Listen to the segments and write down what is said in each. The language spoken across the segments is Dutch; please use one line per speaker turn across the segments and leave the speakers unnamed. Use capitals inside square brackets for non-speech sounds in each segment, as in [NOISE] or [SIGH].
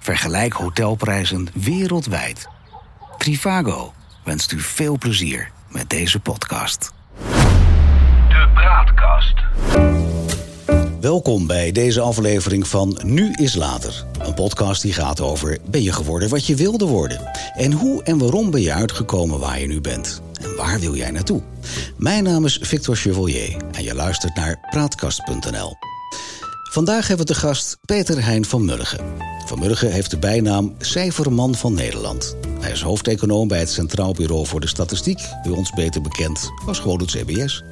Vergelijk hotelprijzen wereldwijd. Trivago wenst u veel plezier met deze podcast.
De Praatkast.
Welkom bij deze aflevering van Nu is Later. Een podcast die gaat over ben je geworden wat je wilde worden? En hoe en waarom ben je uitgekomen waar je nu bent? En waar wil jij naartoe? Mijn naam is Victor Chevalier en je luistert naar Praatkast.nl. Vandaag hebben we te gast Peter Hein van Mulligen. Van Mulligen heeft de bijnaam Cijferman van Nederland. Hij is hoofdeconoom bij het Centraal Bureau voor de Statistiek, bij ons beter bekend als gewoon het CBS.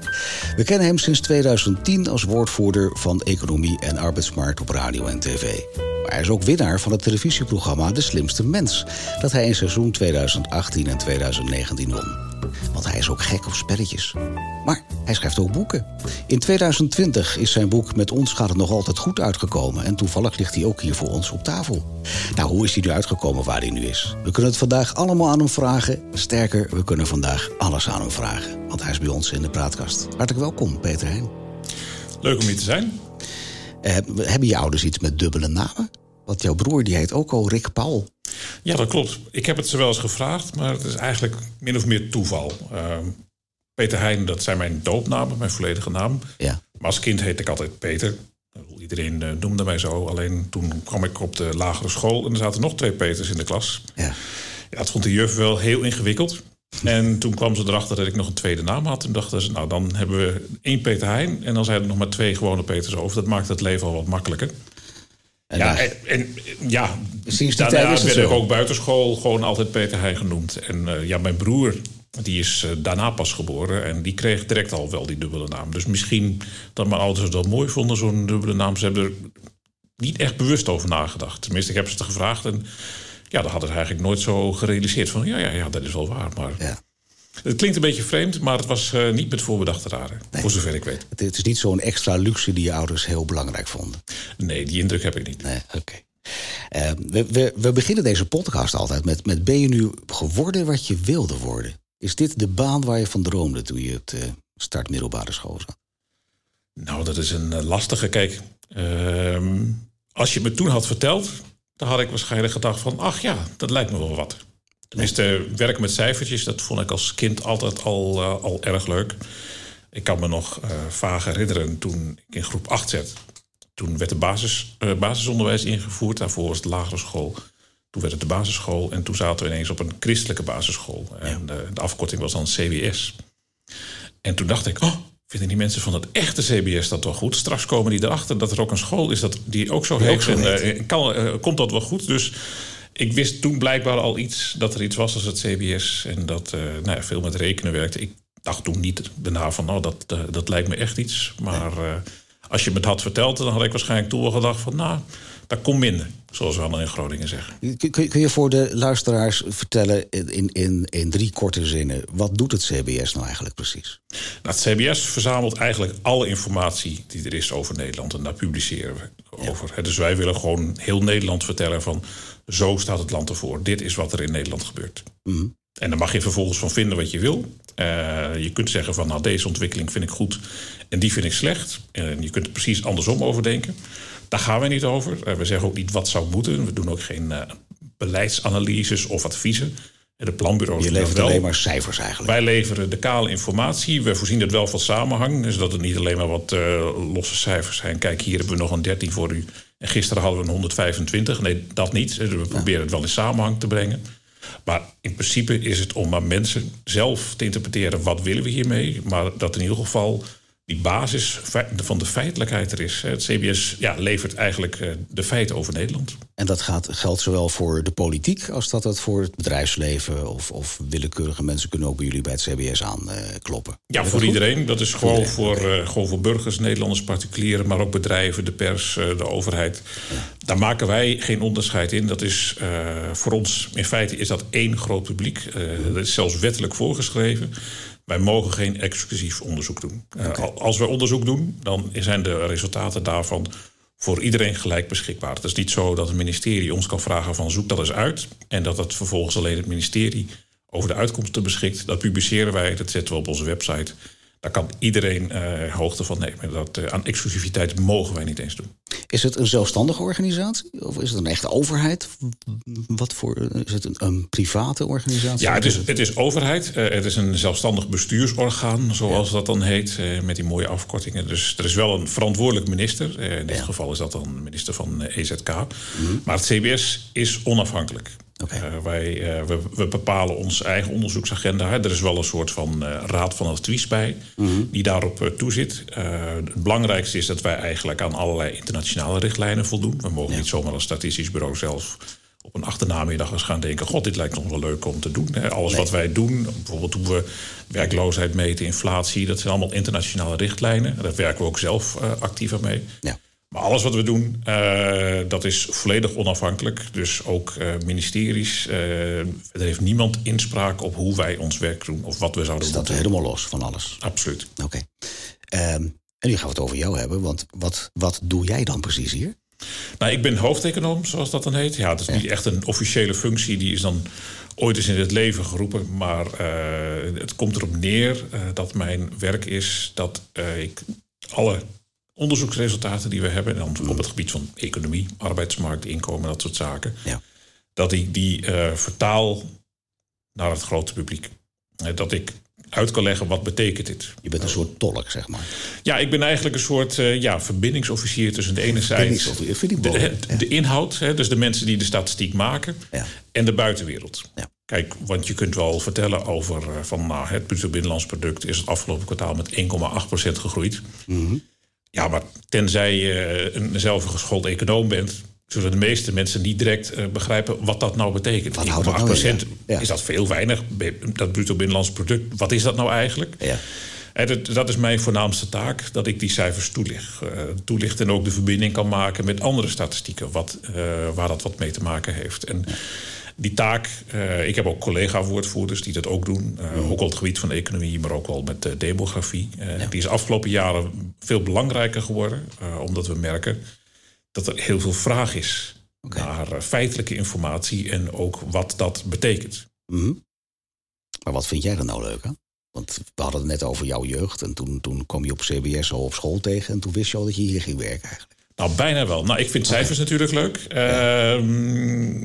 We kennen hem sinds 2010 als woordvoerder van Economie en Arbeidsmarkt op radio en tv. Maar hij is ook winnaar van het televisieprogramma De Slimste Mens, dat hij in seizoen 2018 en 2019 won. Want hij is ook gek op spelletjes. Maar hij schrijft ook boeken. In 2020 is zijn boek Met ons gaat het nog altijd goed uitgekomen. En toevallig ligt hij ook hier voor ons op tafel. Nou, hoe is hij nu uitgekomen waar hij nu is? We kunnen het vandaag allemaal aan hem vragen. Sterker, we kunnen vandaag alles aan hem vragen. Want hij is bij ons in de praatkast. Hartelijk welkom, Peter Heijn.
Leuk om hier te zijn.
Uh, hebben je ouders iets met dubbele namen? Want jouw broer die heet ook al Rick Paul.
Ja, dat klopt. Ik heb het ze wel eens gevraagd, maar het is eigenlijk min of meer toeval. Uh, Peter Heijn, dat zijn mijn doopnamen, mijn volledige naam.
Ja.
Maar als kind heette ik altijd Peter. Iedereen uh, noemde mij zo. Alleen toen kwam ik op de lagere school en er zaten nog twee Peters in de klas.
Ja.
Ja, dat vond de juf wel heel ingewikkeld. En toen kwam ze erachter dat ik nog een tweede naam had. Toen dachten ze, nou dan hebben we één Peter Heijn. En dan zijn er nog maar twee gewone Peters over. Dat maakt het leven al wat makkelijker.
En
ja, en, en, ja,
Sinds die
daarna
tijd is
werd ik ook buitenschool gewoon altijd Peter Heijn genoemd. En eh, ja, mijn broer, die is eh, daarna pas geboren. En die kreeg direct al wel die dubbele naam. Dus misschien dat mijn ouders het wel mooi vonden, zo'n dubbele naam. Ze hebben er niet echt bewust over nagedacht. Tenminste, ik heb ze het gevraagd. En ja, dat hadden ze eigenlijk nooit zo gerealiseerd. Van ja, ja, ja, dat is wel waar. Maar
Ja.
Het klinkt een beetje vreemd, maar het was eh, niet met voorbedachte raden. Voor zover ik weet.
Het, het is niet zo'n extra luxe die je ouders heel belangrijk vonden.
Nee, die indruk heb ik niet.
Nee, oké. Eh, we, we, we beginnen deze podcast altijd met, met... ben je nu geworden wat je wilde worden? Is dit de baan waar je van droomde toen je het eh, start middelbare school zat?
Nou, dat is een eh, lastige. Kijk, ehm, als je me toen had verteld, dan had ik waarschijnlijk gedacht van, ach ja, dat lijkt me wel wat. Tenminste, werken met cijfertjes, dat vond ik als kind altijd al, eh, al erg leuk. Ik kan me nog eh, vaag herinneren toen ik in groep 8 zat. Toen werd de basis, eh, basisonderwijs ingevoerd. Daarvoor was het lagere school. Toen werd het de basisschool. En toen zaten we ineens op een christelijke basisschool. En de afkorting was dan CWS. En toen dacht ik, oh, vinden die mensen van het echte CBS dat wel goed? Straks komen die erachter dat er ook een school is dat die ook zo
Die
heet.
ook zo
en
heet.
kan, komt dat wel goed? Dus ik wist toen blijkbaar al iets dat er iets was als het CBS. En dat eh, nou ja, veel met rekenen werkte. Ik dacht toen niet daarna van, nou, dat, eh, dat lijkt me echt iets. Maar eh, als je me het had verteld, dan had ik waarschijnlijk toen wel gedacht van, nou, dat komt minder. Zoals we allemaal in Groningen zeggen.
Kun, kun- kun je voor de luisteraars vertellen in, in, in drie korte zinnen... wat doet het CBS nou eigenlijk precies?
Nou, het CBS verzamelt eigenlijk alle informatie die er is over Nederland. En daar publiceren we over. Dus wij willen gewoon heel Nederland vertellen van... zo staat het land ervoor. Dit is wat er in Nederland gebeurt. En daar mag je vervolgens van vinden wat je wil. Eh, je kunt zeggen van nou deze ontwikkeling vind ik goed en die vind ik slecht. En je kunt er precies andersom over denken. Daar gaan we niet over. Eh, we zeggen ook niet wat zou moeten. We doen ook geen eh, beleidsanalyses of adviezen. En de planbureaus
Je levert alleen maar cijfers eigenlijk.
Wij leveren de kale informatie. We voorzien het wel van samenhang. Dus dat het niet alleen maar wat losse cijfers zijn. Kijk, hier hebben we nog een 13 voor u. En gisteren hadden we een 125. Nee, dat niet. Dus We proberen het wel in samenhang te brengen. Maar in principe is het om aan mensen zelf te interpreteren... wat willen we hiermee? Maar dat in ieder geval die basis van de feitelijkheid er is. Het CBS ja, levert eigenlijk eh, de feiten over Nederland.
En dat gaat, geldt zowel voor de politiek als dat het voor het bedrijfsleven... of, of willekeurige mensen kunnen ook bij jullie bij het CBS aankloppen.
Ja, voor iedereen. Dat is gewoon voor, eh, gewoon voor burgers, Nederlanders, particulieren, maar ook bedrijven, de pers, eh, de overheid. Daar maken wij geen onderscheid in. Dat is eh, voor ons, in feite is dat één groot publiek. Eh, dat is zelfs wettelijk voorgeschreven. Wij mogen geen exclusief onderzoek doen. Eh, al- als wij onderzoek doen, dan zijn de resultaten daarvan voor iedereen gelijk beschikbaar. Het is niet zo dat het ministerie ons kan vragen van zoek dat eens uit. En dat het vervolgens alleen het ministerie over de uitkomsten beschikt. Dat publiceren wij, dat zetten we op onze website. Daar kan iedereen uh, hoogte van nemen. Dat, uh, aan exclusiviteit mogen wij niet eens doen.
Is het een zelfstandige organisatie? Of is het een echte overheid? Wat voor, is het een, een private organisatie?
Ja, het is, het is overheid. Uh, het is een zelfstandig bestuursorgaan, zoals ja. dat dan heet. met die mooie afkortingen. Dus er is wel een verantwoordelijk minister. in dit ja. geval is dat dan minister van EZK. Mm -hmm. Maar het CBS is onafhankelijk. Okay. Uh, wij, uh, we, we, bepalen onze eigen onderzoeksagenda. Er is wel een soort van uh, raad van advies bij mm -hmm. die daarop toezit. het belangrijkste is dat wij eigenlijk aan allerlei internationale richtlijnen voldoen. We mogen ja. niet zomaar als statistisch bureau zelf op een achternamiddag eens gaan denken... god, dit lijkt ons wel leuk om te doen. Alles nee. wat wij doen, bijvoorbeeld hoe we werkloosheid meten, inflatie... dat zijn allemaal internationale richtlijnen. Daar werken we ook zelf actief aan mee. Ja. Maar alles wat we doen, uh, dat is volledig onafhankelijk. Dus ook uh, ministeries. Uh, er heeft niemand inspraak op hoe wij ons werk doen of wat we zouden
doen.
Dat
staat helemaal los van alles.
Absoluut.
Oké. Okay. Um, en nu gaan we het over jou hebben, want wat, wat doe jij dan precies hier?
Nou, ik ben hoofdeconoom, zoals dat dan heet. Ja, het is niet echt een officiële functie. Die is dan ooit eens in het leven geroepen. Maar het komt erop neer dat mijn werk is dat ik alle onderzoeksresultaten die we hebben, en dan op het gebied van economie, arbeidsmarkt, inkomen, dat soort zaken, ja. dat ik die uh, vertaal naar het grote publiek. Dat ik uit kan leggen wat betekent dit.
Je bent een soort tolk, zeg maar.
Ja, ik ben eigenlijk een soort uh, ja, verbindingsofficier tussen de ene zijde de, de, de, inhoud, hè, dus de mensen die de statistiek maken, ja. en de buitenwereld. Ja. Kijk, want je kunt wel vertellen over van nou, het bruto binnenlands product is het afgelopen kwartaal met 1,8% gegroeid. Mm -hmm. Ja, maar tenzij je een zelfgeschoold econoom bent, zullen de meeste mensen niet direct uh, begrijpen wat dat nou betekent.
Wat houdt dat nou
procent, ja. is dat veel weinig? Dat bruto binnenlands product, wat is dat nou eigenlijk? Ja. En dat, dat, is mijn voornaamste taak, dat ik die cijfers toelicht. Uh, toelicht en ook de verbinding kan maken met andere statistieken, wat, uh, waar dat wat mee te maken heeft. En ja die taak, uh, ik heb ook collega-woordvoerders die dat ook doen. Uh, mm. Ook op het gebied van economie, maar ook wel met uh, demografie. Ja. Die is afgelopen jaren veel belangrijker geworden. omdat we merken dat er heel veel vraag is okay. naar feitelijke informatie en ook wat dat betekent.
Mm. Maar wat vind jij er nou leuk aan? Want we hadden het net over jouw jeugd. En toen, toen kwam je op CBS al op school tegen. En toen wist je al dat je hier ging werken eigenlijk.
Nou, bijna wel. Nou, ik vind cijfers okay. natuurlijk leuk. Ja.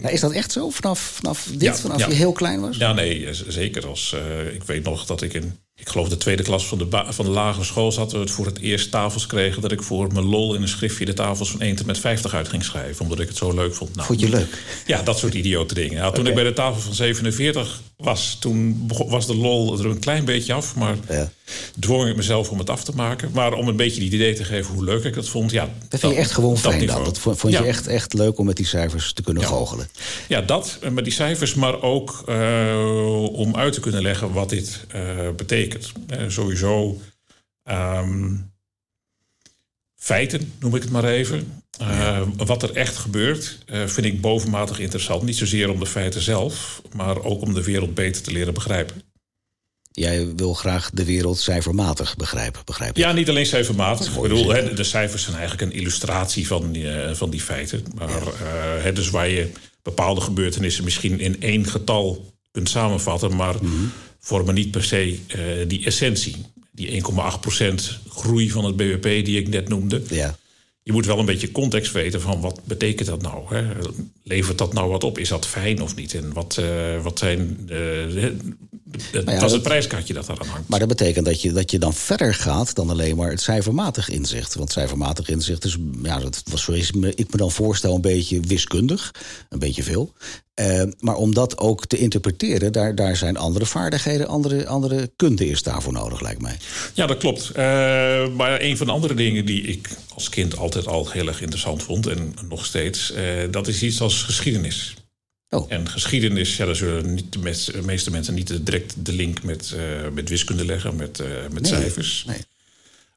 Ja, is dat echt zo? Vanaf, vanaf dit, ja, vanaf je heel klein was?
Ja, nee, zeker. Als, uh, ik weet nog dat ik in ik geloof de tweede klas van de, van de lagere school zat... we het voor het eerst tafels kregen... dat ik voor mijn lol in een schriftje de tafels van 1 tot met 50 uit ging schrijven. Omdat ik het zo leuk vond.
Nou, vond je leuk?
Ja, dat soort idiote dingen. Ja, toen okay. ik bij de tafel van 47 was... toen was de lol er een klein beetje af. Maar ja. dwong ik mezelf om het af te maken. Maar om een beetje die idee te geven hoe leuk ik dat vond... Ja,
dat vind je echt gewoon fijn dan? Dat vond je ja. echt, echt leuk om met die cijfers te kunnen goochelen?
Ja, dat met die cijfers. Maar ook uh, om uit te kunnen leggen wat dit uh, betekent. Uh, sowieso um, feiten, noem ik het maar even. Uh, wat er echt gebeurt, uh, vind ik bovenmatig interessant. Niet zozeer om de feiten zelf, maar ook om de wereld beter te leren begrijpen.
Jij wil graag de wereld cijfermatig begrijpen, begrijp ik?
Ja, niet alleen cijfermatig. Ik bedoel, hè, de cijfers zijn eigenlijk een illustratie van, uh, van die feiten. Maar ja. dus waar je bepaalde gebeurtenissen misschien in één getal kunt samenvatten, maar mm -hmm. Vormen niet per se die essentie die 1,8% groei van het BBP die ik net noemde. Ja. Je moet wel een beetje context weten van wat betekent dat nou? Hè? Levert dat nou wat op? Is dat fijn of niet? En wat, uh, wat zijn uh, het ja, was het prijskaartje dat daaraan hangt.
Maar dat betekent dat je, dat je dan verder gaat dan alleen maar het cijfermatig inzicht. Want cijfermatig inzicht is, ja, dat was zoals ik me dan voorstel, een beetje wiskundig. Een beetje veel. Uh, maar om dat ook te interpreteren, daar, daar zijn andere vaardigheden, andere, andere kunde is daarvoor nodig, lijkt mij.
Ja, dat klopt. Uh, maar een van de andere dingen die ik als kind altijd al heel erg interessant vond, en nog steeds, uh, dat is iets als geschiedenis. Oh. En geschiedenis, ja, daar zullen niet de meeste mensen niet direct de link met, uh, met wiskunde leggen, met, uh, met nee, cijfers. Nee.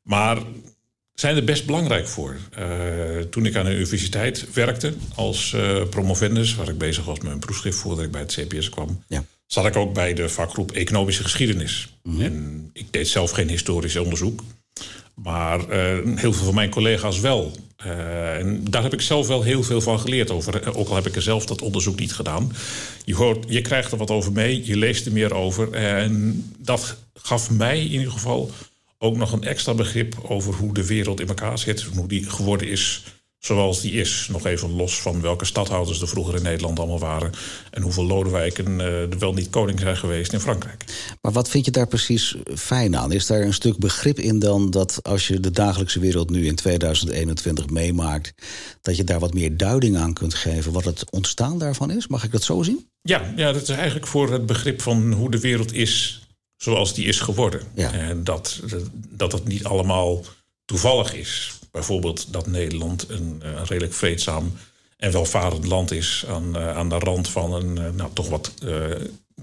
Maar zijn er best belangrijk voor. Uh, toen ik aan de universiteit werkte als promovendus, waar ik bezig was met een proefschrift voordat ik bij het CPS kwam, ja. zat ik ook bij de vakgroep Economische Geschiedenis. Mm -hmm. En ik deed zelf geen historisch onderzoek. Maar uh, heel veel van mijn collega's wel. Uh, en daar heb ik zelf wel heel veel van geleerd over. Ook al heb ik er zelf dat onderzoek niet gedaan. Je, hoort, je krijgt er wat over mee, je leest er meer over. En dat gaf mij in ieder geval ook nog een extra begrip over hoe de wereld in elkaar zit. Hoe die geworden is zoals die is. Nog even los van welke stadhouders er vroeger in Nederland allemaal waren. En hoeveel Lodewijken uh, er wel niet koning zijn geweest in Frankrijk.
Maar wat vind je daar precies fijn aan? Is daar een stuk begrip in dan dat als je de dagelijkse wereld nu in 2021 meemaakt, dat je daar wat meer duiding aan kunt geven wat het ontstaan daarvan is? Mag ik dat zo zien?
Ja, ja dat is eigenlijk voor het begrip van hoe de wereld is zoals die is geworden. Ja. En dat, dat het niet allemaal toevallig is. Bijvoorbeeld dat Nederland een, een redelijk vreedzaam en welvarend land is aan, uh, aan de rand van een uh, nou, toch wat uh,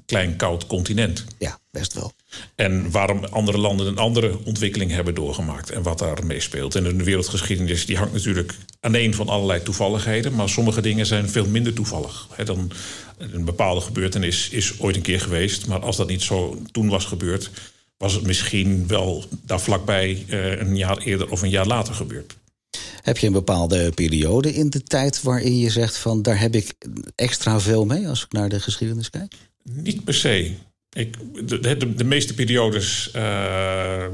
klein koud continent.
Ja, best wel.
En waarom andere landen een andere ontwikkeling hebben doorgemaakt en wat daar meespeelt. En de wereldgeschiedenis die hangt natuurlijk aan een van allerlei toevalligheden, maar sommige dingen zijn veel minder toevallig. He, dan, een bepaalde gebeurtenis is ooit een keer geweest, maar als dat niet zo toen was gebeurd, was het misschien wel daar vlakbij uh, een jaar eerder of een jaar later gebeurd.
Heb je een bepaalde periode in de tijd waarin je zegt van daar heb ik extra veel mee als ik naar de geschiedenis kijk?
Niet per se. Ik, de, de, de meeste periodes uh,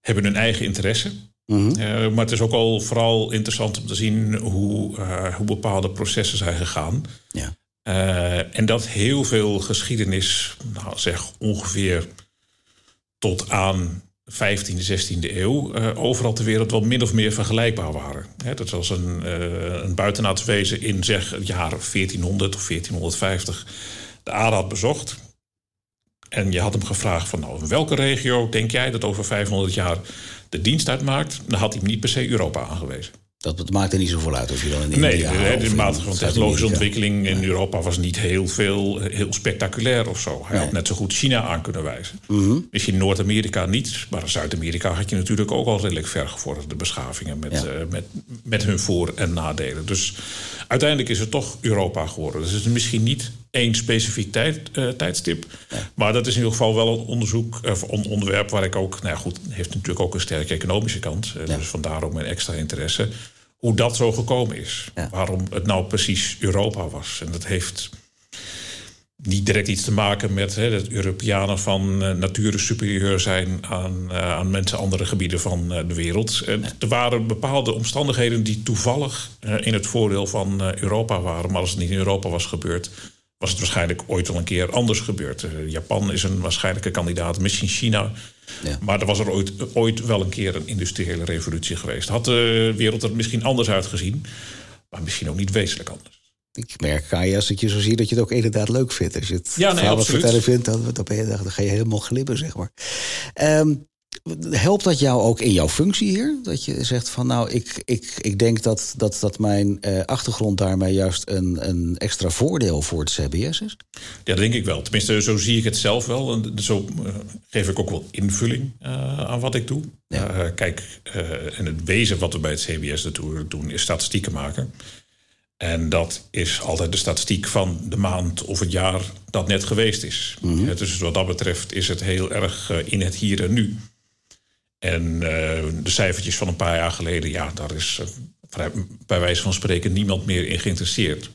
hebben hun eigen interesse. Mm -hmm. uh, maar het is ook al vooral interessant om te zien hoe, hoe bepaalde processen zijn gegaan. Ja. en dat heel veel geschiedenis, nou zeg ongeveer tot aan 15e, 16e eeuw uh, overal ter wereld wel min of meer vergelijkbaar waren. Dat was een, uh, een buitenaards wezen in zeg het jaar 1400 of 1450 de aarde had bezocht. En je had hem gevraagd van nou, in welke regio denk jij dat over 500 jaar de dienst uitmaakt? Dan had hij hem niet per se Europa aangewezen.
Dat maakt er niet zoveel uit of je dan in
nee,
India
Nee, de, de mate van technologische ontwikkeling in Europa was niet heel veel, heel spectaculair of zo. Hij nee. had net zo goed China aan kunnen wijzen. Mm -hmm. Misschien Noord-Amerika niet, maar Zuid-Amerika had je natuurlijk ook al redelijk vergevorderde beschavingen met, ja. uh, met, met hun voor- en nadelen. Dus uiteindelijk is het toch Europa geworden. Dus het is misschien niet één specifiek tijd, uh, tijdstip. Maar dat is in ieder geval wel een onderzoek, of een onderwerp waar ik ook, nou ja, goed, heeft natuurlijk ook een sterke economische kant. Uh. Dus vandaar ook mijn extra interesse hoe dat zo gekomen is. Ja. Waarom het nou precies Europa was. En dat heeft niet direct iets te maken met hè, dat Europeanen van uh, nature superieur zijn aan, uh, aan mensen andere gebieden van uh, de wereld. Er waren bepaalde omstandigheden die toevallig in het voordeel van Europa waren. Maar als het niet in Europa was gebeurd, was het waarschijnlijk ooit al een keer anders gebeurd. Japan is een waarschijnlijke kandidaat, misschien China. Ja. Maar er was er ooit, ooit wel een keer een industriële revolutie geweest. Had de wereld er misschien anders uitgezien, maar misschien ook niet wezenlijk anders.
Ik merk, Kaya, als ik je zo zie, dat je het ook inderdaad leuk vindt. Als je het
ja, nee, absoluut.
vertellen vindt, dan, dan, ben je, dan ga je helemaal glibben, zeg maar. Um, helpt dat jou ook in jouw functie hier? Dat je zegt van nou, ik, ik, ik denk dat, dat, dat mijn uh, achtergrond daarmee juist een, een extra voordeel voor het CBS is?
Ja, dat denk ik wel. Tenminste, zo zie ik het zelf wel. En zo uh, geef ik ook wel invulling uh, aan wat ik doe. Ja. kijk, en het wezen wat we bij het CBS natuurlijk doen, is statistieken maken. En dat is altijd de statistiek van de maand of het jaar dat net geweest is. Mm -hmm. Dus wat dat betreft is het heel erg in het hier en nu. En uh, de cijfertjes van een paar jaar geleden, ja, daar is uh, bij wijze van spreken niemand meer in geïnteresseerd.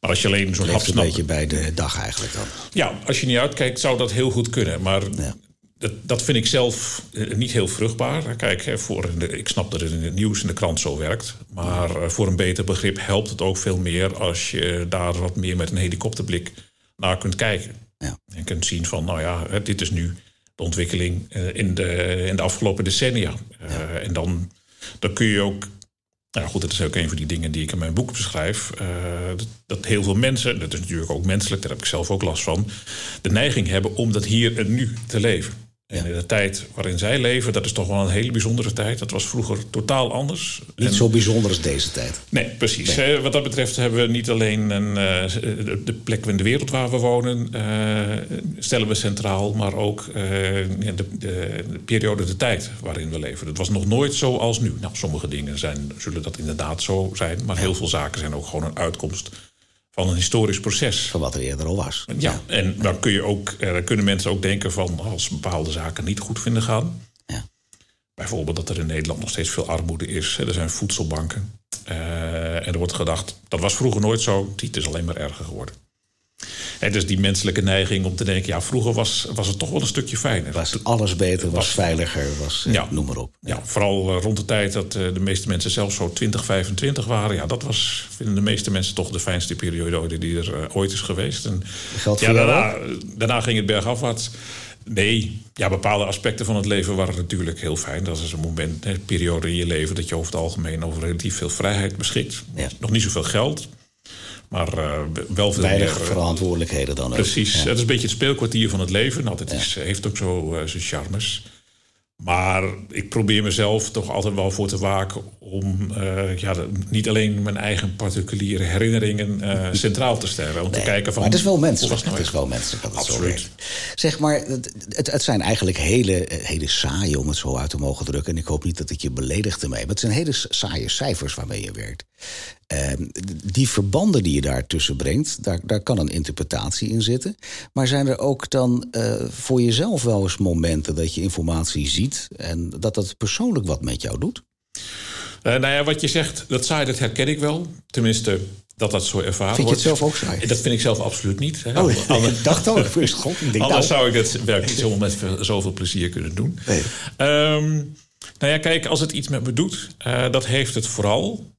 Maar als je alleen zo'n
hap snapt... een beetje bij de dag eigenlijk dan.
Ja, als je niet uitkijkt zou dat heel goed kunnen. Maar ja. dat, dat vind ik zelf niet heel vruchtbaar. Kijk, voor de, ik snap dat het in het nieuws in de krant zo werkt. Maar voor een beter begrip helpt het ook veel meer... als je daar wat meer met een helikopterblik naar kunt kijken. Ja. En kunt zien van, nou ja, dit is nu de ontwikkeling uh, in, de, in de afgelopen decennia. Ja. En dan, dan kun je ook. Nou goed, dat is ook een van die dingen die ik in mijn boek beschrijf. Uh, dat, dat, heel veel mensen, dat is natuurlijk ook menselijk, daar heb ik zelf ook last van, de neiging hebben om dat hier en nu te leven. En in de tijd waarin zij leven, dat is toch wel een hele bijzondere tijd. Dat was vroeger totaal anders.
Niet en, zo bijzonder als deze tijd.
Nee, precies. Nee. Wat dat betreft hebben we niet alleen een, uh, de plek in de wereld waar we wonen, uh, stellen we centraal, maar ook uh, de, de, de, periode, de tijd waarin we leven. Het was nog nooit zo als nu. Nou, sommige dingen zijn, zullen dat inderdaad zo zijn, maar heel veel zaken zijn ook gewoon een uitkomst van een historisch proces.
Van wat er eerder al was.
Ja, ja. en dan kun je ook, dan kunnen mensen ook denken van als bepaalde zaken niet goed vinden gaan. Ja. Bijvoorbeeld dat er in Nederland nog steeds veel armoede is. Er zijn voedselbanken. Uh, en er wordt gedacht, dat was vroeger nooit zo. Het is alleen maar erger geworden. Het is die menselijke neiging om te denken... ja, vroeger was, was het toch wel een stukje fijner.
Was alles beter, was, veiliger, was, eh,
Ja.
noem maar op.
Ja, vooral eh, rond de tijd dat eh, de meeste mensen zelfs zo 20, 25 waren. Ja, dat was, vinden de meeste mensen toch de fijnste periode die er ooit is geweest. En
Geldt
ja,
voor jou
daarna, daarna ging het bergafwaarts. Nee, ja, bepaalde aspecten van het leven waren natuurlijk heel fijn. Dat is een moment, een periode in je leven dat je over het algemeen over relatief veel vrijheid beschikt.
Ja.
Nog niet zoveel geld, maar eh, wel veel
Weinig
meer. eh,
verantwoordelijkheden dan ook.
Precies,
Ja.
het is een beetje het speelkwartier van het leven. Nou, dat is, heeft ook zo eh, zijn charmes. Maar ik probeer mezelf toch altijd wel voor te waken om ja, niet alleen mijn eigen particuliere herinneringen [LAUGHS] centraal te stellen. Om te kijken van.
maar het is wel menselijk.
was het
het is wel menselijk dat het
Absoluut.
Zeg maar, het, het, zijn eigenlijk hele, hele saaie, om het zo uit te mogen drukken. En ik hoop niet dat ik je beledigt ermee. Maar het zijn hele saaie cijfers waarmee je werkt. Ehm, die verbanden die je daartussen brengt, daar, daar kan een interpretatie in zitten. Maar zijn er ook dan eh, voor jezelf wel eens momenten dat je informatie ziet en dat dat persoonlijk wat met jou doet?
Eh, nou ja, wat je zegt, dat saai, dat herken ik wel. Tenminste, dat dat zo ervaren
Vind je het
wordt.
zelf ook saai?
Dat vind ik zelf absoluut niet. hè.
Oh, [LAUGHS] ik dacht al, ik God, ik denk,
Anders
nou,
zou ik het werk niet zo met veel- zoveel plezier kunnen doen.
Nee.
Ehm, nou ja, kijk, als het iets met me doet, eh, dat heeft het vooral.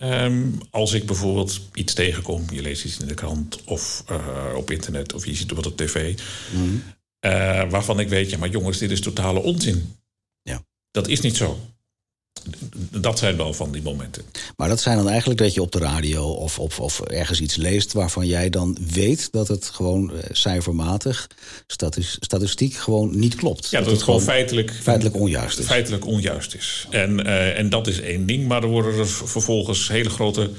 Ehm, als ik bijvoorbeeld iets tegenkom, je leest iets in de krant of eh, op internet of je ziet wat op tv,
Mhm.
eh, waarvan ik weet, ja, maar jongens, dit is totale onzin.
Ja.
Dat is niet zo. Dat zijn wel van die momenten.
Maar dat zijn dan eigenlijk dat je op de radio of, of, of ergens iets leest waarvan jij dan weet dat het gewoon eh, cijfermatig, statis- statistiek gewoon niet klopt.
Ja, dat, het gewoon feitelijk,
feitelijk onjuist is.
feitelijk onjuist is. En, eh, en dat is één ding, maar er worden er vervolgens hele grote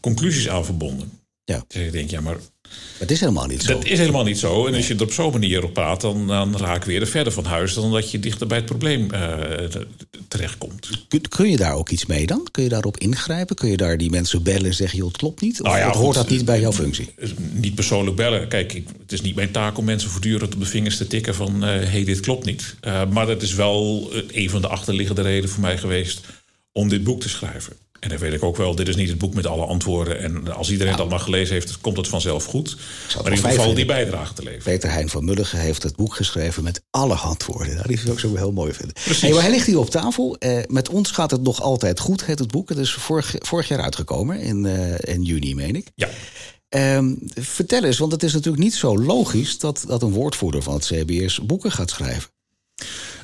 conclusies aan verbonden.
Ja.
Dus ik denk, ja, maar
Het is helemaal niet zo.
dat is helemaal niet zo. En als je er op zo'n manier op praat, dan, dan raak je weer verder van huis dan dat je dichter bij het probleem eh, t- terechtkomt.
Kun, kun je daar ook iets mee dan? Kun je daarop ingrijpen? Kun je daar die mensen bellen en zeggen, joh, het klopt niet? Of,
Nou ja,
hoort
goed,
dat niet bij jouw functie?
Dus Niet persoonlijk bellen. Kijk, ik, het is niet mijn taak om mensen voortdurend op de vingers te tikken van hé, hey, dit klopt niet. Eh, maar dat is wel eh, een van de achterliggende redenen voor mij geweest om dit boek te schrijven. En dan weet ik ook wel, dit is niet het boek met alle antwoorden. En als iedereen dat maar gelezen heeft, komt het vanzelf goed. Maar in ieder geval die bijdrage te leveren.
Peter Hein van Mulligen heeft het boek geschreven met alle antwoorden. Nou, die zou ik zo heel mooi vinden. Hey, maar hij ligt hier op tafel. Eh, met ons gaat het nog altijd goed, heet het boek. Het is vorig, vorig jaar uitgekomen, in, eh, in juni, meen ik.
Ja.
Ehm, vertel eens, want het is natuurlijk niet zo logisch... dat, dat een woordvoerder van het CBS boeken gaat schrijven.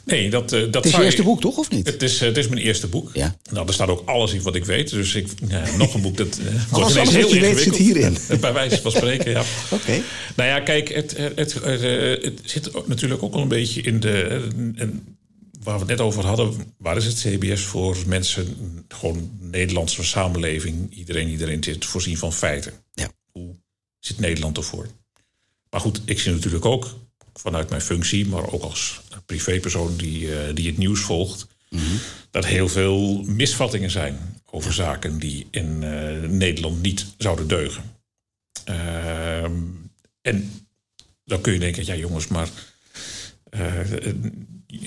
Nee, dat, eh, dat
Het is je eerste boek, toch, of niet?
Het is, eh, het is mijn eerste boek.
Ja.
Nou, er staat ook alles in wat ik weet. Dus ik, ja, nog een boek, dat eh,
alles wat
heel
je weet zit hierin. [LAUGHS]
Bij wijze van spreken, ja.
Oké.
Nou ja, kijk, het, het, het, eh, het zit natuurlijk ook wel een beetje in de... eh, en waar we het net over hadden, waar is het CBS voor mensen... gewoon Nederlandse samenleving, iedereen, iedereen zit voorzien van feiten.
Ja.
Hoe zit Nederland ervoor? Maar goed, ik zie natuurlijk ook vanuit mijn functie... maar ook als privépersoon die, eh, die het nieuws volgt... dat heel veel misvattingen zijn over zaken die in eh, Nederland niet zouden deugen. Ehm, en dan kun je denken, ja jongens, maar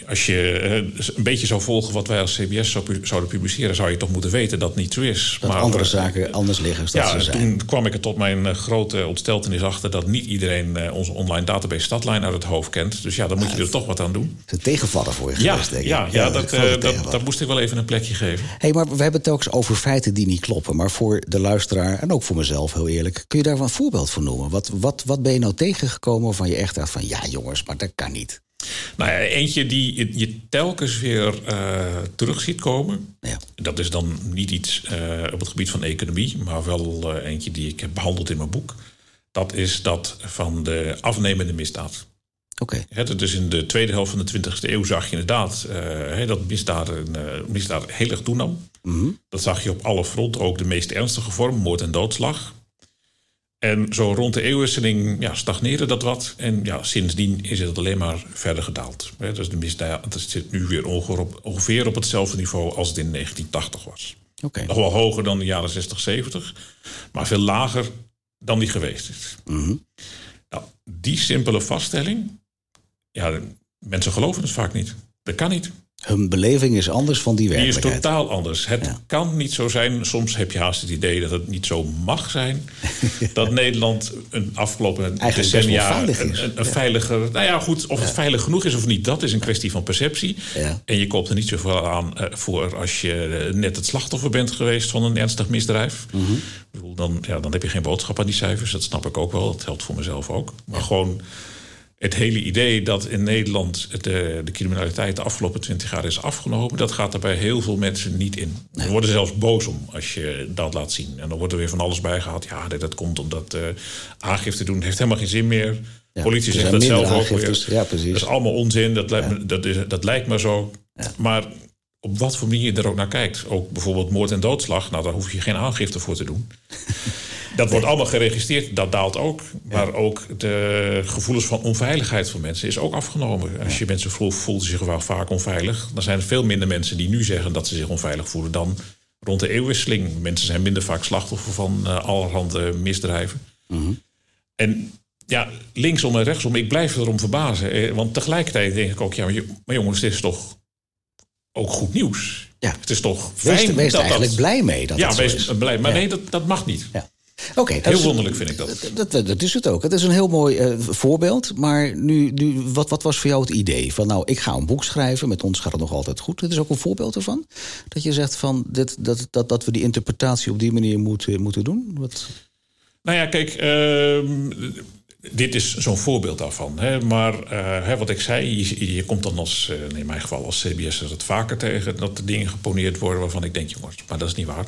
als je eh, een beetje zou volgen wat wij als CBS zouden publiceren, zou je toch moeten weten dat niet zo is.
Dat
maar,
andere
eh,
zaken anders liggen
ja,
ze
en
zijn.
toen kwam ik er tot mijn eh, grote ontsteltenis achter dat niet iedereen eh, onze online database Stadline uit het hoofd kent. Dus ja, dan moet je er toch wat aan doen.
Het is een tegenvaller voor je
Ja,
geweest, denk ik.
ja, ja, dat, eh, dat, dat moest ik wel even een plekje geven.
Hey, maar we hebben het eens over feiten die niet kloppen. Maar voor de luisteraar en ook voor mezelf, heel eerlijk, kun je daar wel een voorbeeld van noemen? Wat, wat, wat ben je nou tegengekomen waarvan je echt dacht van ja, jongens, maar dat kan niet.
Nou ja, eentje die je, telkens weer eh, terug ziet komen.
Ja.
Dat is dan niet iets eh, op het gebied van economie, maar wel eh, eentje die ik heb behandeld in mijn boek. Dat is dat van de afnemende misdaad.
Oké,
dat is in de tweede helft van de 20e eeuw zag je inderdaad hè, dat misdaden, misdaad heel erg toenam. Dat zag je op alle fronten, ook de meest ernstige vorm, moord en doodslag. En zo rond de eeuwwisseling ja, stagneerde dat wat. En ja, sindsdien is het alleen maar verder gedaald. Dus de misdaad zit nu weer ongeveer op, hetzelfde niveau als het in 1980 was.
oké.
Nog wel hoger dan de jaren 60, 70, maar veel lager dan die geweest is. Nou, die simpele vaststelling, ja, mensen geloven het vaak niet. Dat kan niet.
Hun beleving is anders van die
Die is
werkelijkheid.
totaal anders. Het kan niet zo zijn. Soms heb je haast het idee dat het niet zo mag zijn. [LAUGHS] dat Nederland een afgelopen
Eigenlijk
decennia
veilig
een, veiliger. Nou ja, goed. Of het veilig genoeg is of niet, dat is een kwestie van perceptie.
Ja.
En je koopt er niet zoveel aan eh, voor als je eh, net het slachtoffer bent geweest van een ernstig misdrijf.
Mhm.
Ik bedoel, dan, ja, dan heb je geen boodschap aan die cijfers. Dat snap ik ook wel. Dat geldt voor mezelf ook. Maar gewoon het hele idee dat in Nederland de, de criminaliteit de afgelopen twintig jaar is afgenomen, dat gaat er bij heel veel mensen niet in. Ze worden zelfs boos om als je dat laat zien. En dan wordt er weer van alles bij gehad. Ja, dat, dat komt omdat eh, aangifte doen heeft helemaal geen zin meer.
Ja,
Politie zegt dat zelf ook weer.
Ja, precies.
Dat is allemaal onzin. Dat lijkt, me, dat, is, dat lijkt maar zo. Maar op wat voor manier je er ook naar kijkt. Ook bijvoorbeeld moord en doodslag. Nou, daar hoef je geen aangifte voor te doen. [LAUGHS] Dat wordt allemaal geregistreerd, dat daalt ook. Maar ook de gevoelens van onveiligheid van mensen is ook afgenomen. Als je mensen vroeg voelden zich wel vaak onveilig, dan zijn er veel minder mensen die nu zeggen dat ze zich onveilig voelen dan rond de eeuwwisseling. Mensen zijn minder vaak slachtoffer van uh, allerhande misdrijven. En ja, linksom en rechtsom, ik blijf erom verbazen. Eh, Want tegelijkertijd denk ik ook, ja, maar, jongens, dit is toch ook goed nieuws.
Ja.
Het is toch fijn
wees er
dat
eigenlijk
dat,
blij mee dat
ja, wees blij. Maar
Ja.
nee, dat, dat mag niet.
Ja. Oké, dat
Heel wonderlijk vind ik dat.
Dat, dat, dat is het ook. Het is een heel mooi eh, voorbeeld. Maar nu, nu, wat, wat was voor jou het idee? Van nou, ik ga een boek schrijven. Met ons gaat het nog altijd goed. Dit is ook een voorbeeld ervan. Dat je zegt van dit, dat, dat, dat we die interpretatie op die manier moeten, moeten doen. Wat,
Nou ja, kijk, ehm, dit is zo'n voorbeeld daarvan. Hè. Maar eh, hè, wat ik zei, je, je komt dan als, eh, in mijn geval als CBS het vaker tegen... dat er dingen geponeerd worden waarvan ik denk, jongens, maar dat is niet waar.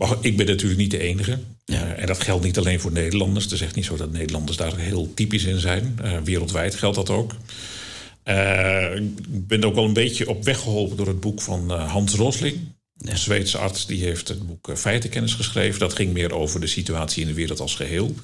Maar ik ben natuurlijk niet de enige. Eh, en dat geldt niet alleen voor Nederlanders. Het is echt niet zo dat Nederlanders daar heel typisch in zijn. Eh, wereldwijd geldt dat ook. Eh, ik ben ook wel een beetje op weg geholpen door het boek van Hans Rosling. Een Zweedse arts die heeft het boek eh, Feitenkennis geschreven. Dat ging meer over de situatie in de wereld als geheel.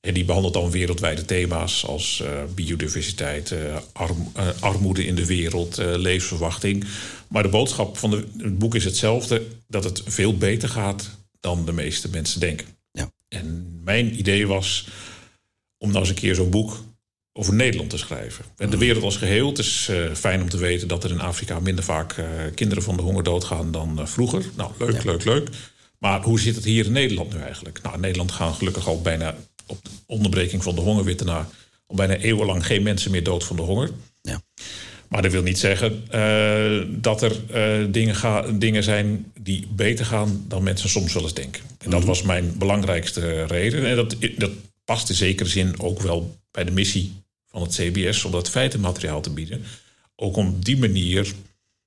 En die behandelt dan wereldwijde thema's als eh, biodiversiteit, eh, arm- armoede in de wereld, levensverwachting. Maar de boodschap van de, het boek is hetzelfde: dat het veel beter gaat dan de meeste mensen denken.
Ja.
En mijn idee was om nou eens een keer zo'n boek over Nederland te schrijven. En de wereld als geheel. Het is eh, fijn om te weten dat er in Afrika minder vaak eh, kinderen van de honger doodgaan dan eh, vroeger. Nou, leuk, leuk, leuk. Maar hoe zit het hier in Nederland nu eigenlijk? Nou, in Nederland gaan gelukkig al bijna op de onderbreking van de hongerwitte na al bijna eeuwenlang geen mensen meer dood van de honger.
ja.
Maar dat wil niet zeggen dat er dingen, ga- dingen zijn die beter gaan dan mensen soms wel eens denken. En dat was mijn belangrijkste reden. En dat, dat past in zekere zin ook wel bij de missie van het CBS om dat feitenmateriaal te bieden. Ook om op die manier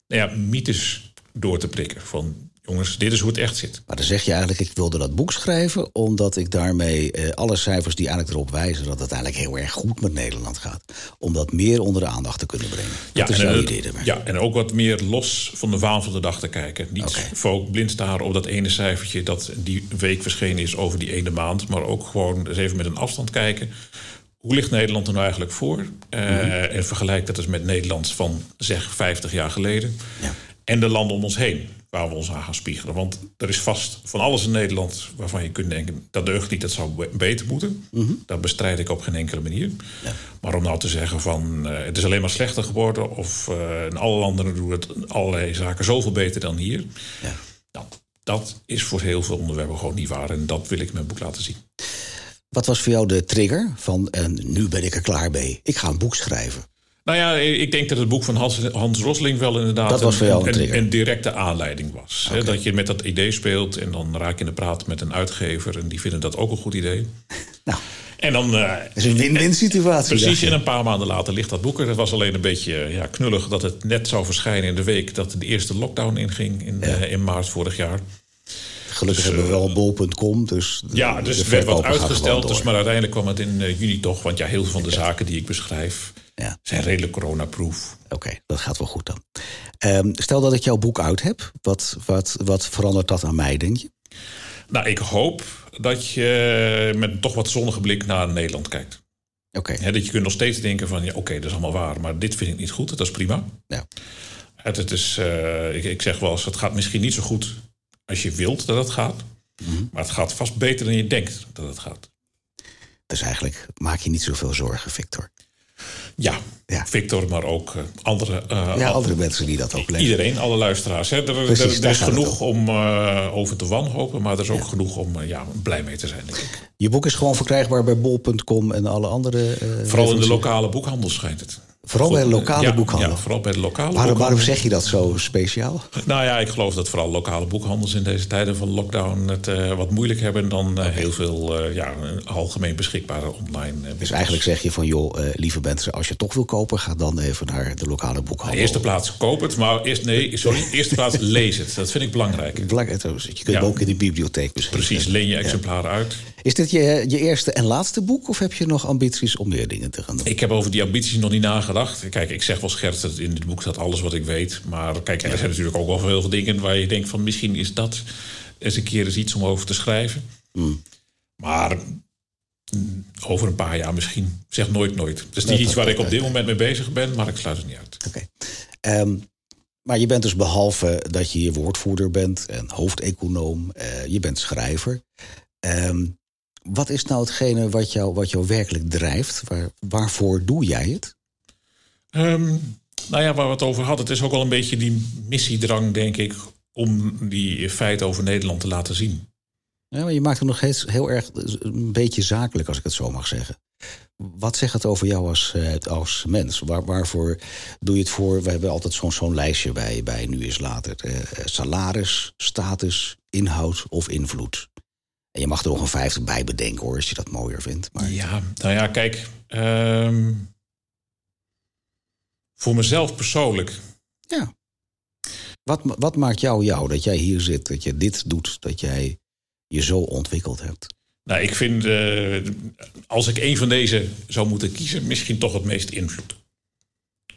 nou ja, mythes door te prikken. Van jongens, dit is hoe het echt zit.
Maar dan zeg je eigenlijk, ik wilde dat boek schrijven... omdat ik daarmee eh, alle cijfers die eigenlijk erop wijzen... dat het eigenlijk heel erg goed met Nederland gaat. Om dat meer onder de aandacht te kunnen brengen. Dat is
en,
idee
ja, en ook wat meer los van de waan van de dag te kijken. Niet
Oké.
fo- blind staren op dat ene cijfertje dat die week verschenen is over die ene maand. Maar ook gewoon eens even met een afstand kijken. Hoe ligt Nederland er nou eigenlijk voor? Eh,
Mhm.
En vergelijk dat eens met Nederland van zeg 50 jaar geleden.
Ja.
En de landen om ons heen waar we ons aan gaan spiegelen. Want er is vast van alles in Nederland waarvan je kunt denken... dat deugt niet, dat zou be- beter moeten. Dat bestrijd ik op geen enkele manier. Maar om nou te zeggen van eh, het is alleen maar slechter geworden... of eh, in alle landen doen het allerlei zaken zoveel beter dan hier...
Ja.
Nou, dat is voor heel veel onderwerpen gewoon niet waar. En dat wil ik in mijn boek laten zien.
Wat was voor jou de trigger van... en nu ben ik er klaar mee, ik ga een boek schrijven?
Nou ja, ik denk dat het boek van Hans, Hans Rosling wel inderdaad
Dat was voor jou een
een directe aanleiding was. Dat je met dat idee speelt en dan raak je in de praat met een uitgever en die vinden dat ook een goed idee. [LAUGHS]
Nou,
En dan. eh,
dat is een win-win situatie.
Precies, en een paar maanden later ligt dat boek er. Het was alleen een beetje ja, knullig dat het net zou verschijnen in de week dat de eerste lockdown inging in, eh, in maart vorig jaar.
Gelukkig hebben we wel bol.com, dus...
Dus, Ja, dus het werd wat uitgesteld. Dus, maar uiteindelijk kwam het in eh, juni toch. Want ja, heel veel van de zaken die ik beschrijf
Ja.
zijn redelijk coronaproof.
Oké, dat gaat wel goed dan. Ehm, stel dat ik jouw boek uit heb, wat, wat, wat verandert dat aan mij, denk je?
Nou, ik hoop dat je met een toch wat zonnige blik naar Nederland kijkt.
Oké,
dat je kunt nog steeds denken van, ja, oké, dat is allemaal waar, maar dit vind ik niet goed. Dat is prima.
ja.
Het, het is, eh, ik, ik zeg wel eens, het gaat misschien niet zo goed als je wilt dat het gaat.
Mhm.
Maar het gaat vast beter dan je denkt dat het gaat.
Dus eigenlijk maak je niet zoveel zorgen, Victor.
Ja,
Ja.
Victor, maar ook eh, andere, eh,
Ja, andere mensen die dat ook lezen.
Iedereen, alle luisteraars. Hè. Er, er-
Precies,
er is genoeg om eh, over te wanhopen, maar er is ook genoeg om ja, blij mee te zijn, denk ik.
Je boek is gewoon verkrijgbaar bij bol.com en alle andere...
Vooral in de lokale boekhandel schijnt het.
Vooral bij de lokale
ja,
boekhandel?
Ja, vooral bij de lokale
Waarom, waarom zeg je dat zo speciaal?
Nou ja, ik geloof dat vooral lokale boekhandels in deze tijden van lockdown het eh, wat moeilijk hebben dan eh, heel veel eh, ja, algemeen beschikbare online. eh,
Dus eigenlijk zeg je van, joh, eh, lieve mensen, als je toch wil kopen... ga dan even naar de lokale
In
boekhandel.
de eerste plaats koop het, maar eerst, nee, sorry, [LAUGHS] eerste plaats lees het. Dat vind ik belangrijk.
Belangrijk. Je kunt
Ja.
ook in de bibliotheek beschikbaar.
Precies, leen je exemplaren uit.
Is dit je, je eerste en laatste boek... of heb je nog ambities om meer dingen te gaan doen?
Ik heb over die ambities nog niet nagedacht. Kijk, ik zeg wel scherts dat in dit boek staat alles wat ik weet. Maar kijk, er zijn natuurlijk ook wel heel veel dingen waar je denkt van misschien is dat eens een keer eens iets om over te schrijven. Maar mm, over een paar jaar misschien. Zeg nooit nooit. Is niet iets waar ik op dit moment mee bezig ben, maar ik sluit het niet uit.
Oké. Ehm, maar je bent dus behalve dat je hier woordvoerder bent en hoofdeconoom, eh, je bent schrijver. Ehm, wat is nou hetgene wat jou, wat jou werkelijk drijft? Waar, waarvoor doe jij het?
Ehm, nou ja, waar we het over hadden, het is ook wel een beetje die missiedrang, denk ik, om die feiten over Nederland te laten zien.
Ja, maar je maakt hem nog steeds heel erg een beetje zakelijk, als ik het zo mag zeggen. Wat zegt het over jou als, eh, als mens? Waar, waarvoor doe je het voor? We hebben altijd zo'n zo'n lijstje bij, bij Nu is Later. Eh, salaris, status, inhoud of invloed. En je mag er nog een vijftig bij bedenken hoor, als je dat mooier vindt. Maar
Ja, nou ja, kijk. ehm, voor mezelf persoonlijk.
ja. Wat, wat maakt jou jou dat jij hier zit, dat je dit doet, dat jij je zo ontwikkeld hebt?
Nou, ik vind, eh, als ik een van deze zou moeten kiezen, misschien toch het meest invloed.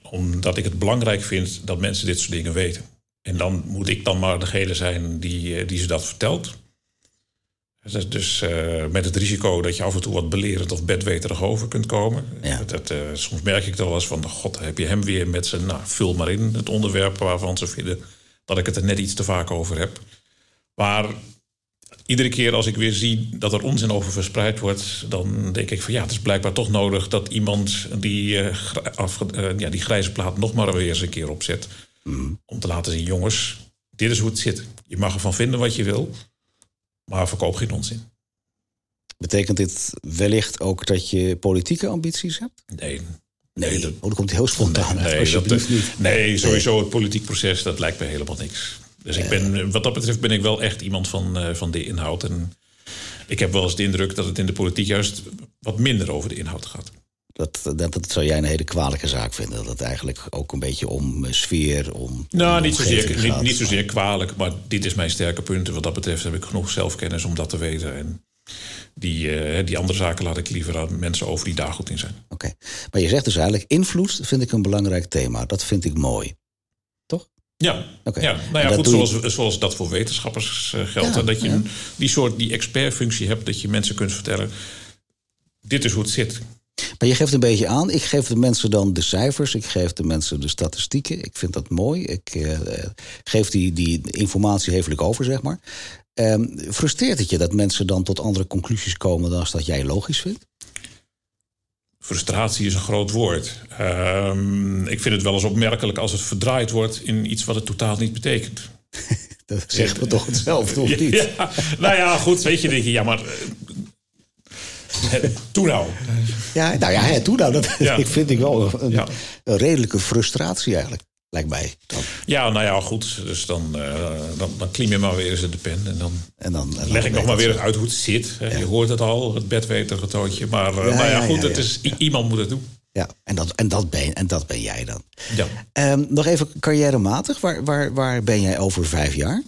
Omdat ik het belangrijk vind dat mensen dit soort dingen weten. En dan moet ik dan maar degene zijn die, eh, die ze dat vertelt. Dus, dus eh, met het risico dat je af en toe wat belerend of bedweterig over kunt komen.
Ja.
Dat, eh, soms merk ik er wel eens van, god, heb je hem weer met zijn, nou, vul maar in het onderwerp waarvan ze vinden dat ik het er net iets te vaak over heb. Maar iedere keer als ik weer zie dat er onzin over verspreid wordt, dan denk ik van ja, het is blijkbaar toch nodig dat iemand die, eh, ja, die grijze plaat nog maar weer eens een keer opzet. Om te laten zien, jongens, dit is hoe het zit. Je mag ervan vinden wat je wil, maar verkoop geen onzin.
Betekent dit wellicht ook dat je politieke ambities hebt?
Nee.
Nee,
dat-
oh, dat komt heel spontaan uit.
Nee,
alsjeblieft
dat,
niet.
nee, sowieso het politiek proces, dat lijkt me helemaal niks. Dus ik ben, wat dat betreft ben ik wel echt iemand van, eh, van de inhoud. En ik heb wel eens de indruk dat het in de politiek juist wat minder over de inhoud gaat.
Dat, dat, dat zou jij een hele kwalijke zaak vinden. Dat het eigenlijk ook een beetje om eh, sfeer, om.
Nou,
om
niet zozeer, niet, niet zozeer kwalijk, maar dit is mijn sterke punt. En wat dat betreft heb ik genoeg zelfkennis om dat te weten. En die, eh, die andere zaken laat ik liever aan mensen over die daar goed in zijn.
Oké. Maar je zegt dus eigenlijk, invloed vind ik een belangrijk thema. Dat vind ik mooi. Toch?
Ja,
Oké.
ja. nou ja goed,
je-
zoals, zoals dat voor wetenschappers eh, geldt.
Ja,
dat je
ja.
een- die soort die expertfunctie hebt, dat je mensen kunt vertellen: dit is hoe het zit.
Maar je geeft een beetje aan. Ik geef de mensen dan de cijfers. Ik geef de mensen de statistieken. Ik vind dat mooi. Ik eh, eh, geef die, die informatie hevelijk over, zeg maar. Ehm, frustreert het je dat mensen dan tot andere conclusies komen dan dat jij logisch vindt?
Frustratie is een groot woord. Ehm, ik vind het wel eens opmerkelijk als het verdraaid wordt in iets wat het totaal niet betekent. [LAUGHS]
Dat zeggen we toch hetzelfde, of [LAUGHS] niet?
Ja, nou ja, goed, weet je, denk je, ja, maar. Eh, Toen nou.
Ja, nou ja, hè, toen nou, dat
Ja. [LAUGHS]
vind ik wel een,
Ja.
een redelijke frustratie eigenlijk, lijkt mij. Dan.
Ja, nou ja, goed. Dus dan, eh, dan, dan klim je maar weer eens in de pen. En dan
En dan, en dan
leg ik nog maar weer
zo.
uit hoe het zit. Je hoort het al, het bedweterige toontje. Maar eh,
Ja,
nou ja, goed, het is, iemand moet het doen.
Ja, en dat, en, dat ben, en dat ben jij dan.
Ja.
Ehm, nog even carrièrematig, waar, waar, waar ben jij over vijf jaar?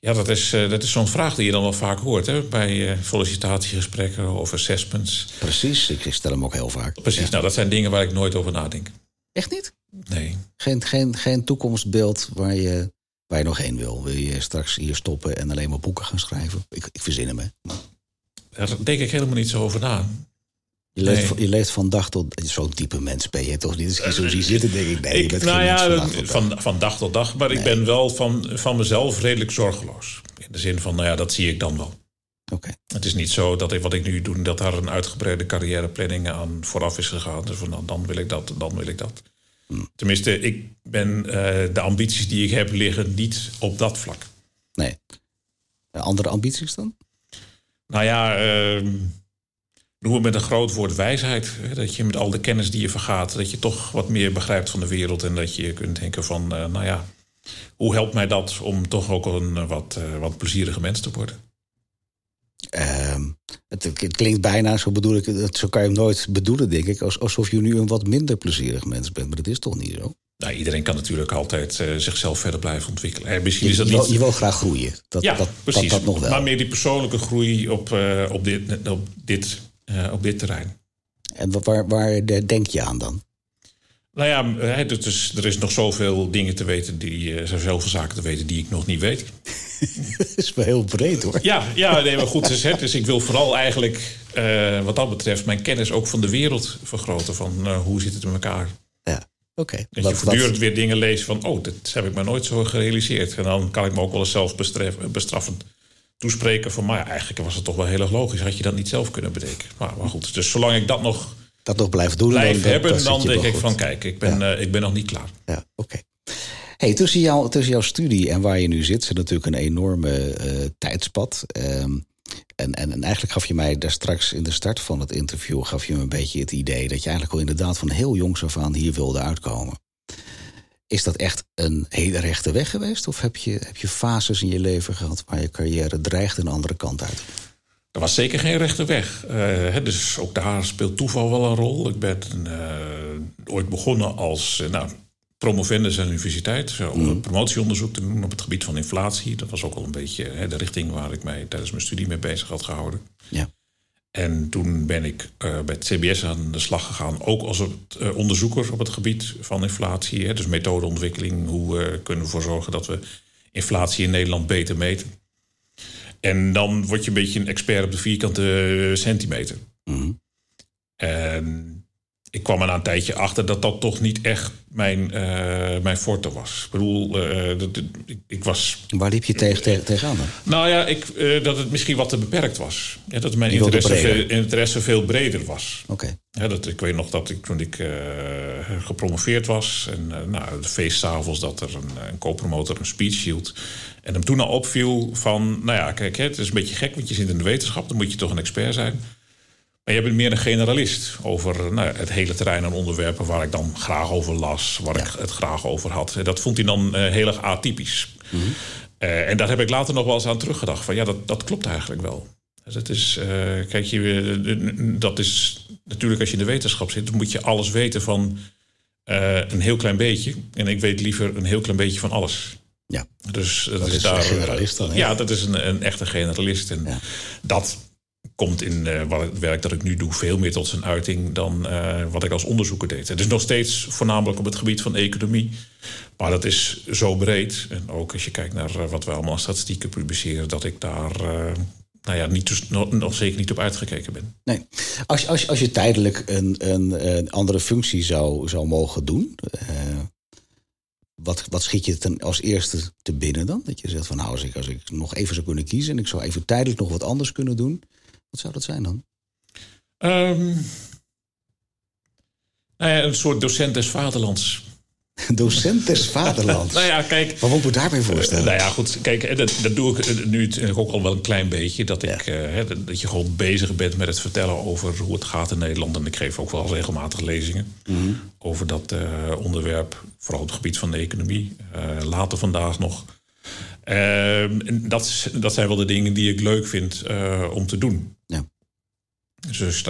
Ja, dat is, eh, dat is zo'n vraag die je dan wel vaak hoort hè, bij eh, sollicitatiegesprekken of assessments.
Precies, ik stel hem ook heel vaak.
Precies,
Ja.
nou dat zijn dingen waar ik nooit over nadenk.
Echt niet?
Nee.
Geen, geen, geen toekomstbeeld waar je, waar je nog heen wil. Wil je straks hier stoppen en alleen maar boeken gaan schrijven? Ik, ik verzin hem, hè.
Daar denk ik helemaal niet zo over na.
Je leeft,
Nee.
van- je leeft van dag tot... Zo'n type mens ben je toch niet? Als ik je zo zie zitten, denk ik... Nee, je
Ik, nou ja,
van dag tot dag.
van, van dag tot dag. Maar ik ben wel van, van mezelf redelijk zorgeloos. In de zin van, nou ja, dat zie ik dan wel.
Oké.
Het is niet zo dat ik, wat ik nu doe, dat daar een uitgebreide carrièreplanning aan vooraf is gegaan. Dus van, nou, dan wil ik dat, dan wil ik dat. Tenminste, ik ben, eh, de ambities die ik heb liggen niet op dat vlak.
Nee. Eh, Andere ambities dan?
Nou ja, uh, noem het met een groot woord wijsheid. Dat je met al de kennis die je vergaat, dat je toch wat meer begrijpt van de wereld. En dat je kunt denken van, eh, nou ja, hoe helpt mij dat om toch ook een eh, wat, eh, wat plezierige mens te worden?
Ehm, het, het klinkt bijna, zo bedoel ik het, zo kan je hem nooit bedoelen, denk ik, als, alsof je nu een wat minder plezierig mens bent. Maar dat is toch niet zo?
Nou, iedereen kan natuurlijk altijd zichzelf verder blijven ontwikkelen. Eh, misschien is
Je,
dat
je, wil,
niet...
je wil graag groeien. Dat,
ja,
dat,
precies.
Dat, dat nog wel.
Maar meer die persoonlijke groei op, op, dit, op, dit, eh, op dit terrein.
En wa- waar, waar de- denk je aan dan?
Nou ja, het is, er is nog zoveel dingen te weten, die, eh, er zijn zoveel zaken te weten die ik nog niet weet. [LAUGHS]
dat is wel heel breed hoor.
Ja, ja nee, maar goed, dus, hè, dus ik wil vooral eigenlijk, eh, wat dat betreft, mijn kennis ook van de wereld vergroten. Van hoe zit het in elkaar?
Ja, oké.
Dat je voortdurend weer dingen leest van, oh, dat heb ik me nooit zo gerealiseerd. En dan kan ik me ook wel eens zelf bestraffend toespreken van, maar ja, eigenlijk was het toch wel heel erg logisch. Had je dat niet zelf kunnen bedenken? Maar, maar goed, dus zolang ik dat nog
dat nog blijft doen.
blijf
dan,
hebben, dan
je
denk ik
goed.
van, kijk, ik ben, eh, ik ben nog niet klaar.
Ja, oké. Hey, tussen, jou, tussen jouw studie en waar je nu zit, zit natuurlijk een enorme eh, tijdspad. Ehm, en, en, en eigenlijk gaf je mij daar straks in de start van het interview... gaf je me een beetje het idee dat je eigenlijk al inderdaad van heel jongs af aan hier wilde uitkomen. Is dat echt een hele rechte weg geweest? Of heb je, heb je fases in je leven gehad waar je carrière dreigt een andere kant uit?
Er was zeker geen rechte weg. Eh, dus ook daar speelt toeval wel een rol. Ik ben eh, ooit begonnen als eh, nou, promovendus aan de universiteit. Om een promotieonderzoek te doen op het gebied van inflatie. Dat was ook al een beetje hè, de richting waar ik mij tijdens mijn studie mee bezig had gehouden.
Ja.
En toen ben ik eh, bij het CBS aan de slag gegaan. Ook als het, eh, onderzoeker op het gebied van inflatie. Hè, dus methodeontwikkeling. Hoe eh, kunnen we ervoor zorgen dat we inflatie in Nederland beter meten. En dan word je een beetje een expert op de vierkante centimeter.
Mhm.
En ik kwam er na een tijdje achter dat dat toch niet echt mijn, eh, mijn forte was. Ik bedoel, eh, dat, dat- ik, ik was.
Waar liep je tegen, tegen, tegenaan dan?
Nou ja, ik, eh, dat het misschien wat te beperkt was. Ja, dat mijn interesse veel,
breder.
interesse veel breder was.
Oké.
Ja, dat, ik weet nog dat ik toen ik eh, gepromoveerd was... en eh, nou, de feestavonds dat er een, een co-promotor een speech hield... en hem toen al opviel van... nou ja, kijk, hè, het is een beetje gek, want je zit in de wetenschap... dan moet je toch een expert zijn. Maar je bent meer een generalist over nou, het hele terrein aan onderwerpen... waar ik dan graag over las, waar ik het graag over had. En dat vond hij dan eh, heel erg atypisch. Eh, en daar heb ik later nog wel eens aan teruggedacht. Van ja, dat, dat klopt eigenlijk wel. Dus het is, eh, kijk, je, dat is natuurlijk als je in de wetenschap zit, dan moet je alles weten van een heel klein beetje. En ik weet liever een heel klein beetje van alles.
Ja.
Dus dat,
Dat
is daar.
een generalist dan?
Ja, dat is een, een echte generalist. En
Ja.
dat komt in eh, het werk dat ik nu doe veel meer tot zijn uiting dan eh, wat ik als onderzoeker deed. Het is nog steeds voornamelijk op het gebied van economie. Maar dat is zo breed. En ook als je kijkt naar eh, wat we allemaal statistieken publiceren, dat ik daar nou ja, niet, dus- nog, zeker niet op uitgekeken ben.
Nee. Als, als, als je tijdelijk een, een, andere functie zou, zou mogen doen, wat, wat schiet je ten, als eerste te binnen dan? Dat je zegt van nou, als ik, als ik nog even zou kunnen kiezen en ik zou even tijdelijk nog wat anders kunnen doen, wat zou dat zijn dan?
Ehm, nou ja, een soort docent des vaderlands. [LAUGHS]
Docent des vaderlands. [LAUGHS]
Nou ja, kijk.
Wat moet ik me daarbij voorstellen?
Nou ja, goed. Kijk, hè, dat, dat doe ik eh, nu natuurlijk ook al wel een klein beetje. Dat, ik, eh, hè, dat- je gewoon bezig bent met het vertellen over hoe het gaat in Nederland. En ik geef ook wel regelmatig lezingen over dat eh, onderwerp. Vooral op het gebied van de economie. Eh, later vandaag nog. Ehm, en dat, dat zijn wel de dingen die ik leuk vind eh, om te doen.
Ja.
Dus